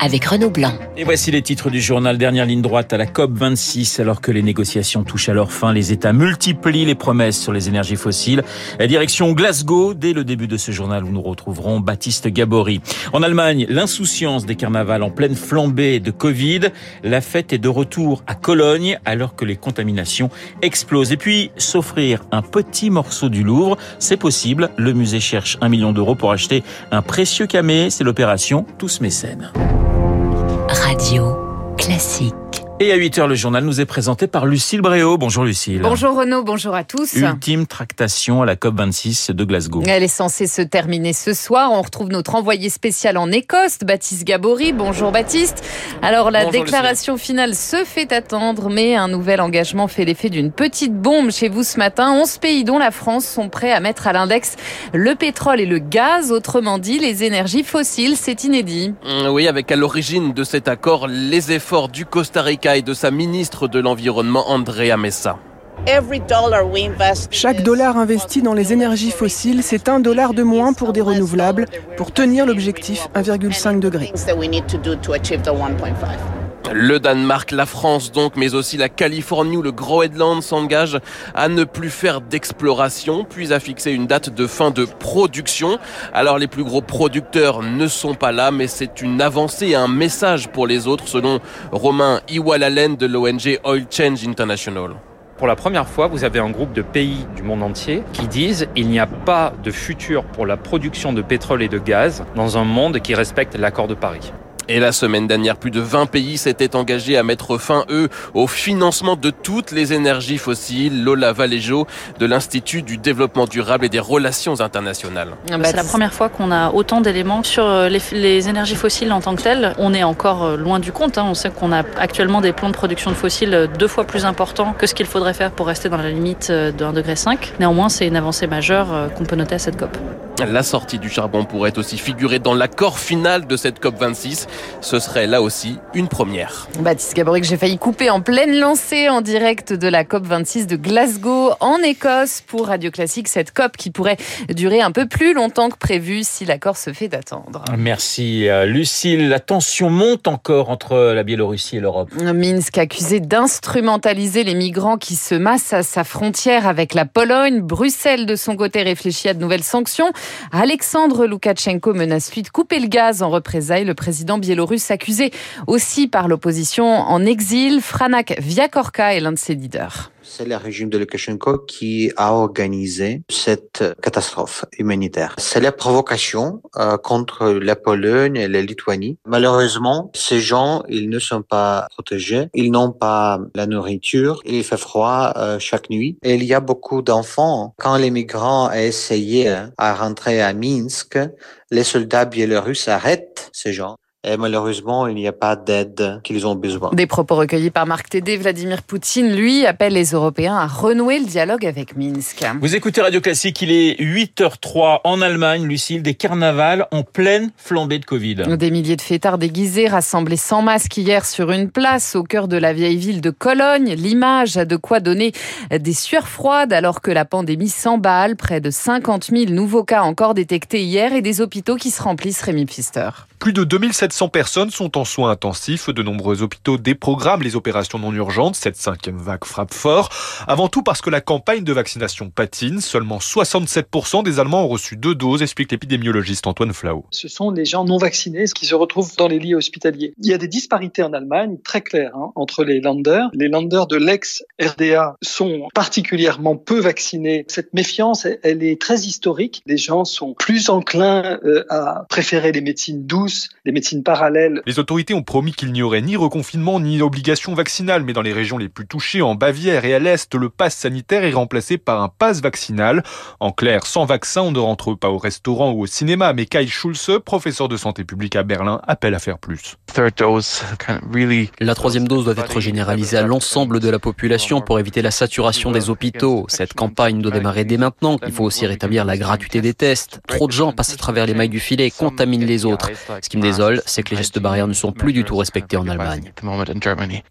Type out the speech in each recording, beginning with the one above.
avec Renaud Blanc. Et voici les titres du journal. Dernière ligne droite à la COP 26. Alors que les négociations touchent à leur fin, les États multiplient les promesses sur les énergies fossiles. La direction Glasgow, dès le début de ce journal où nous retrouverons Baptiste Gabory. En Allemagne, l'insouciance des carnavals en pleine flambée de Covid. La fête est de retour à Cologne alors que les contaminations explosent. Et puis, s'offrir un petit morceau du Louvre, c'est possible. Le musée cherche un million d'euros pour acheter un précieux camé. C'est l'opération Tous mécènes. Radio Classique. Et à 8h, le journal nous est présenté par Lucille Bréau. Bonjour Lucille. Bonjour Renaud, bonjour à tous. Ultime tractation à la COP26 de Glasgow. Elle est censée se terminer ce soir. On retrouve notre envoyé spécial en Écosse, Baptiste Gabory. Bonjour Baptiste. Alors la bonjour, déclaration Lucille. finale se fait attendre, mais un nouvel engagement fait l'effet d'une petite bombe chez vous ce matin. 11 pays dont la France sont prêts à mettre à l'index le pétrole et le gaz, autrement dit les énergies fossiles. C'est inédit. Oui, avec à l'origine de cet accord les efforts du Costa Rica et de sa ministre de l'Environnement, Andrea Messa. Chaque dollar investi dans les énergies fossiles, c'est un dollar de moins pour des renouvelables pour tenir l'objectif 1,5 degré. Le Danemark, la France donc, mais aussi la Californie ou le Groenland s'engagent à ne plus faire d'exploration, puis à fixer une date de fin de production. Alors les plus gros producteurs ne sont pas là, mais c'est une avancée un message pour les autres, selon Romain Iwalalen de l'ONG Oil Change International. Pour la première fois, vous avez un groupe de pays du monde entier qui disent il n'y a pas de futur pour la production de pétrole et de gaz dans un monde qui respecte l'accord de Paris. Et la semaine dernière, plus de 20 pays s'étaient engagés à mettre fin, eux, au financement de toutes les énergies fossiles. Lola Valéjo de l'Institut du développement durable et des relations internationales. C'est la première fois qu'on a autant d'éléments sur les, les, énergies fossiles en tant que telles. On est encore loin du compte. Hein. On sait qu'on a actuellement des plans de production de fossiles deux fois plus importants que ce qu'il faudrait faire pour rester dans la limite de 1,5 degré. Néanmoins, c'est une avancée majeure qu'on peut noter à cette COP. La sortie du charbon pourrait aussi figurer dans l'accord final de cette COP26. Ce serait là aussi une première. Baptiste Gabory, j'ai failli couper en pleine lancée en direct de la COP26 de Glasgow en Écosse pour Radio Classique. Cette COP qui pourrait durer un peu plus longtemps que prévu si l'accord se fait attendre. Merci Lucille. La tension monte encore entre la Biélorussie et l'Europe. Minsk accusé d'instrumentaliser les migrants qui se massent à sa frontière avec la Pologne. Bruxelles de son côté réfléchit à de nouvelles sanctions. Alexandre Loukachenko menace lui de couper le gaz en représailles. Le président biélorusse accusé aussi par l'opposition en exil. Franak Viakorka est l'un de ses leaders. C'est le régime de Lukashenko qui a organisé cette catastrophe humanitaire. C'est la provocation euh, contre la Pologne et la Lituanie. Malheureusement, ces gens, ils ne sont pas protégés. Ils n'ont pas la nourriture. Il fait froid euh, chaque nuit. Et il y a beaucoup d'enfants. Quand les migrants ont essayé à rentrer à Minsk, les soldats biélorusses arrêtent ces gens. Et malheureusement, il n'y a pas d'aide qu'ils ont besoin. Des propos recueillis par Marc Tédé. Vladimir Poutine, lui, appelle les Européens à renouer le dialogue avec Minsk. Vous écoutez Radio Classique, il est 8h03 en Allemagne, Lucille, des carnavals en pleine flambée de Covid. Des milliers de fêtards déguisés rassemblés sans masque hier sur une place au cœur de la vieille ville de Cologne. L'image a de quoi donner des sueurs froides alors que la pandémie s'emballe. Près de 50 000 nouveaux cas encore détectés hier et des hôpitaux qui se remplissent, Rémi Pfister. Plus de 2700 personnes sont en soins intensifs. De nombreux hôpitaux déprogramment les opérations non urgentes. Cette cinquième vague frappe fort. Avant tout parce que la campagne de vaccination patine. Seulement 67% des Allemands ont reçu deux doses, explique l'épidémiologiste Antoine Flau. Ce sont les gens non vaccinés qui se retrouvent dans les lits hospitaliers. Il y a des disparités en Allemagne très claires hein, entre les landers. Les landers de l'ex-RDA sont particulièrement peu vaccinés. Cette méfiance, elle est très historique. Les gens sont plus enclins euh, à préférer les médecines douces les médecines Les autorités ont promis qu'il n'y aurait ni reconfinement ni obligation vaccinale, mais dans les régions les plus touchées, en Bavière et à l'Est, le pass sanitaire est remplacé par un pass vaccinal. En clair, sans vaccin, on ne rentre pas au restaurant ou au cinéma, mais Kai Schulze, professeur de santé publique à Berlin, appelle à faire plus. La troisième dose doit être généralisée à l'ensemble de la population pour éviter la saturation des hôpitaux. Cette campagne doit démarrer dès maintenant. Il faut aussi rétablir la gratuité des tests. Trop de gens passent à travers les mailles du filet et contaminent les autres. Ce qui me désole, c'est que les gestes barrières ne sont plus du tout respectés en Allemagne.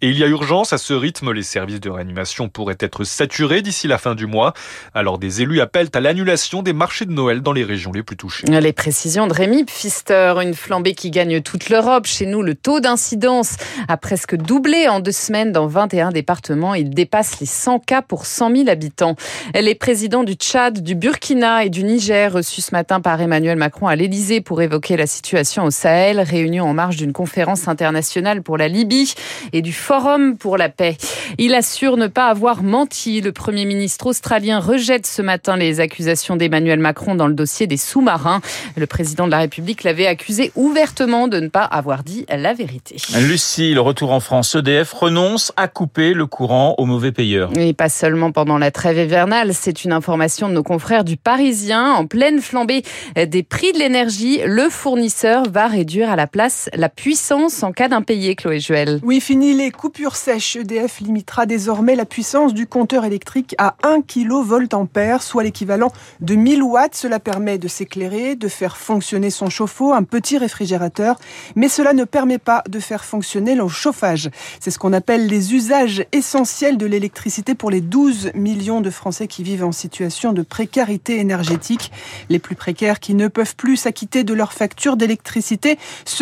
Et il y a urgence à ce rythme, les services de réanimation pourraient être saturés d'ici la fin du mois. Alors des élus appellent à l'annulation des marchés de Noël dans les régions les plus touchées. Les précisions de Rémi Pfister, une flambée qui gagne toute l'Europe. Chez nous, le taux d'incidence a presque doublé en deux semaines dans 21 départements. Il dépasse les 100 cas pour 100 000 habitants. Les présidents du Tchad, du Burkina et du Niger reçus ce matin par Emmanuel Macron à l'Élysée pour évoquer la situation au Sahel, réunion en marge d'une conférence internationale pour la Libye et du Forum pour la paix. Il assure ne pas avoir menti. Le Premier ministre australien rejette ce matin les accusations d'Emmanuel Macron dans le dossier des sous-marins. Le président de la République l'avait accusé ouvertement de ne pas avoir dit la vérité. Lucie, le retour en France, EDF renonce à couper le courant aux mauvais payeurs. Et pas seulement pendant la trêve hivernale, c'est une information de nos confrères du Parisien. En pleine flambée des prix de l'énergie, le fournisseur va réduire à la place la puissance en cas d'impayé, Chloé Juel. Oui, fini les coupures sèches. EDF limitera désormais la puissance du compteur électrique à 1 kVA, soit l'équivalent de 1000 watts. Cela permet de s'éclairer, de faire fonctionner son chauffe-eau, un petit réfrigérateur, mais cela ne permet pas de faire fonctionner le chauffage. C'est ce qu'on appelle les usages essentiels de l'électricité pour les 12 millions de Français qui vivent en situation de précarité énergétique. Les plus précaires qui ne peuvent plus s'acquitter de leurs factures d'électricité,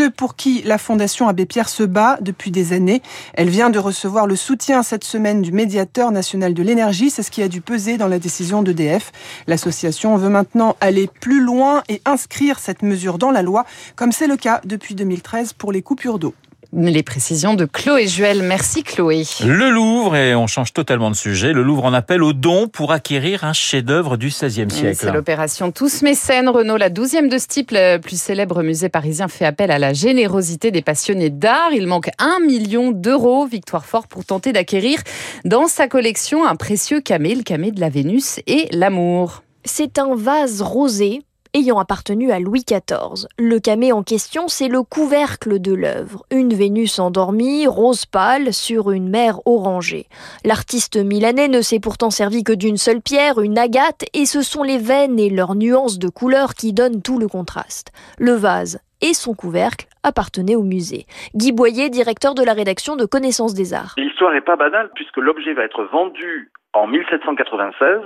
pour qui la Fondation Abbé Pierre se bat depuis des années. Elle vient de recevoir le soutien cette semaine du médiateur national de l'énergie. C'est ce qui a dû peser dans la décision d'EDF. L'association veut maintenant aller plus loin et inscrire cette mesure dans la loi, comme c'est le cas depuis 2013 pour les coupures d'eau. Les précisions de Chloé Juel. Merci Chloé. Le Louvre, et on change totalement de sujet, le Louvre en appelle aux dons pour acquérir un chef-d'œuvre du XVIe siècle. C'est l'opération Tous mécènes. Renault, la douzième de ce type, le plus célèbre musée parisien, fait appel à la générosité des passionnés d'art. Il manque un million d'euros. Victoire Fort pour tenter d'acquérir dans sa collection un précieux camé, le camé de la Vénus et l'amour. C'est un vase rosé ayant appartenu à Louis XIV. Le camé en question, c'est le couvercle de l'œuvre, une Vénus endormie, rose pâle, sur une mer orangée. L'artiste milanais ne s'est pourtant servi que d'une seule pierre, une agate, et ce sont les veines et leurs nuances de couleurs qui donnent tout le contraste. Le vase et son couvercle appartenaient au musée. Guy Boyer, directeur de la rédaction de Connaissance des Arts. L'histoire n'est pas banale puisque l'objet va être vendu en 1796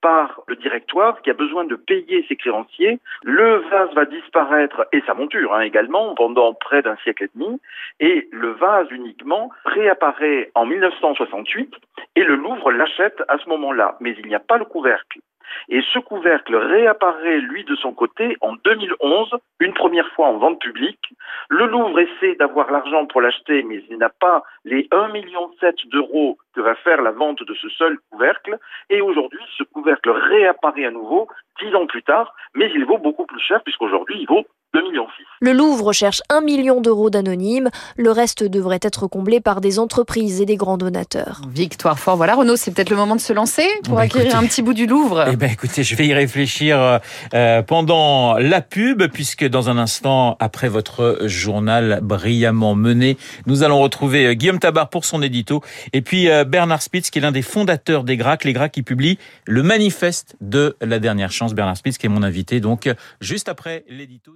par le directoire qui a besoin de payer ses créanciers. Le vase va disparaître et sa monture hein, également pendant près d'un siècle et demi et le vase uniquement réapparaît en 1968 et le Louvre l'achète à ce moment-là. Mais il n'y a pas le couvercle. Et ce couvercle réapparaît, lui, de son côté, en 2011, une première fois en vente publique. Le Louvre essaie d'avoir l'argent pour l'acheter, mais il n'a pas les 1,7 million d'euros que va faire la vente de ce seul couvercle. Et aujourd'hui, ce couvercle réapparaît à nouveau, dix ans plus tard, mais il vaut beaucoup plus cher, puisqu'aujourd'hui, il vaut 2 millions Le Louvre cherche 1 million d'euros d'anonymes. Le reste devrait être comblé par des entreprises et des grands donateurs. Victoire fort. Voilà, Renaud, c'est peut-être le moment de se lancer pour bah, acquérir un petit bout du Louvre. Eh ben, écoutez, je vais y réfléchir euh, pendant la pub, puisque dans un instant, après votre journal brillamment mené, nous allons retrouver euh, Guillaume Tabar pour son édito, et puis euh, Bernard Spitz, qui est l'un des fondateurs des GRAC, les GRAC qui publient le manifeste de la dernière chance. Bernard Spitz, qui est mon invité, donc juste après l'édito.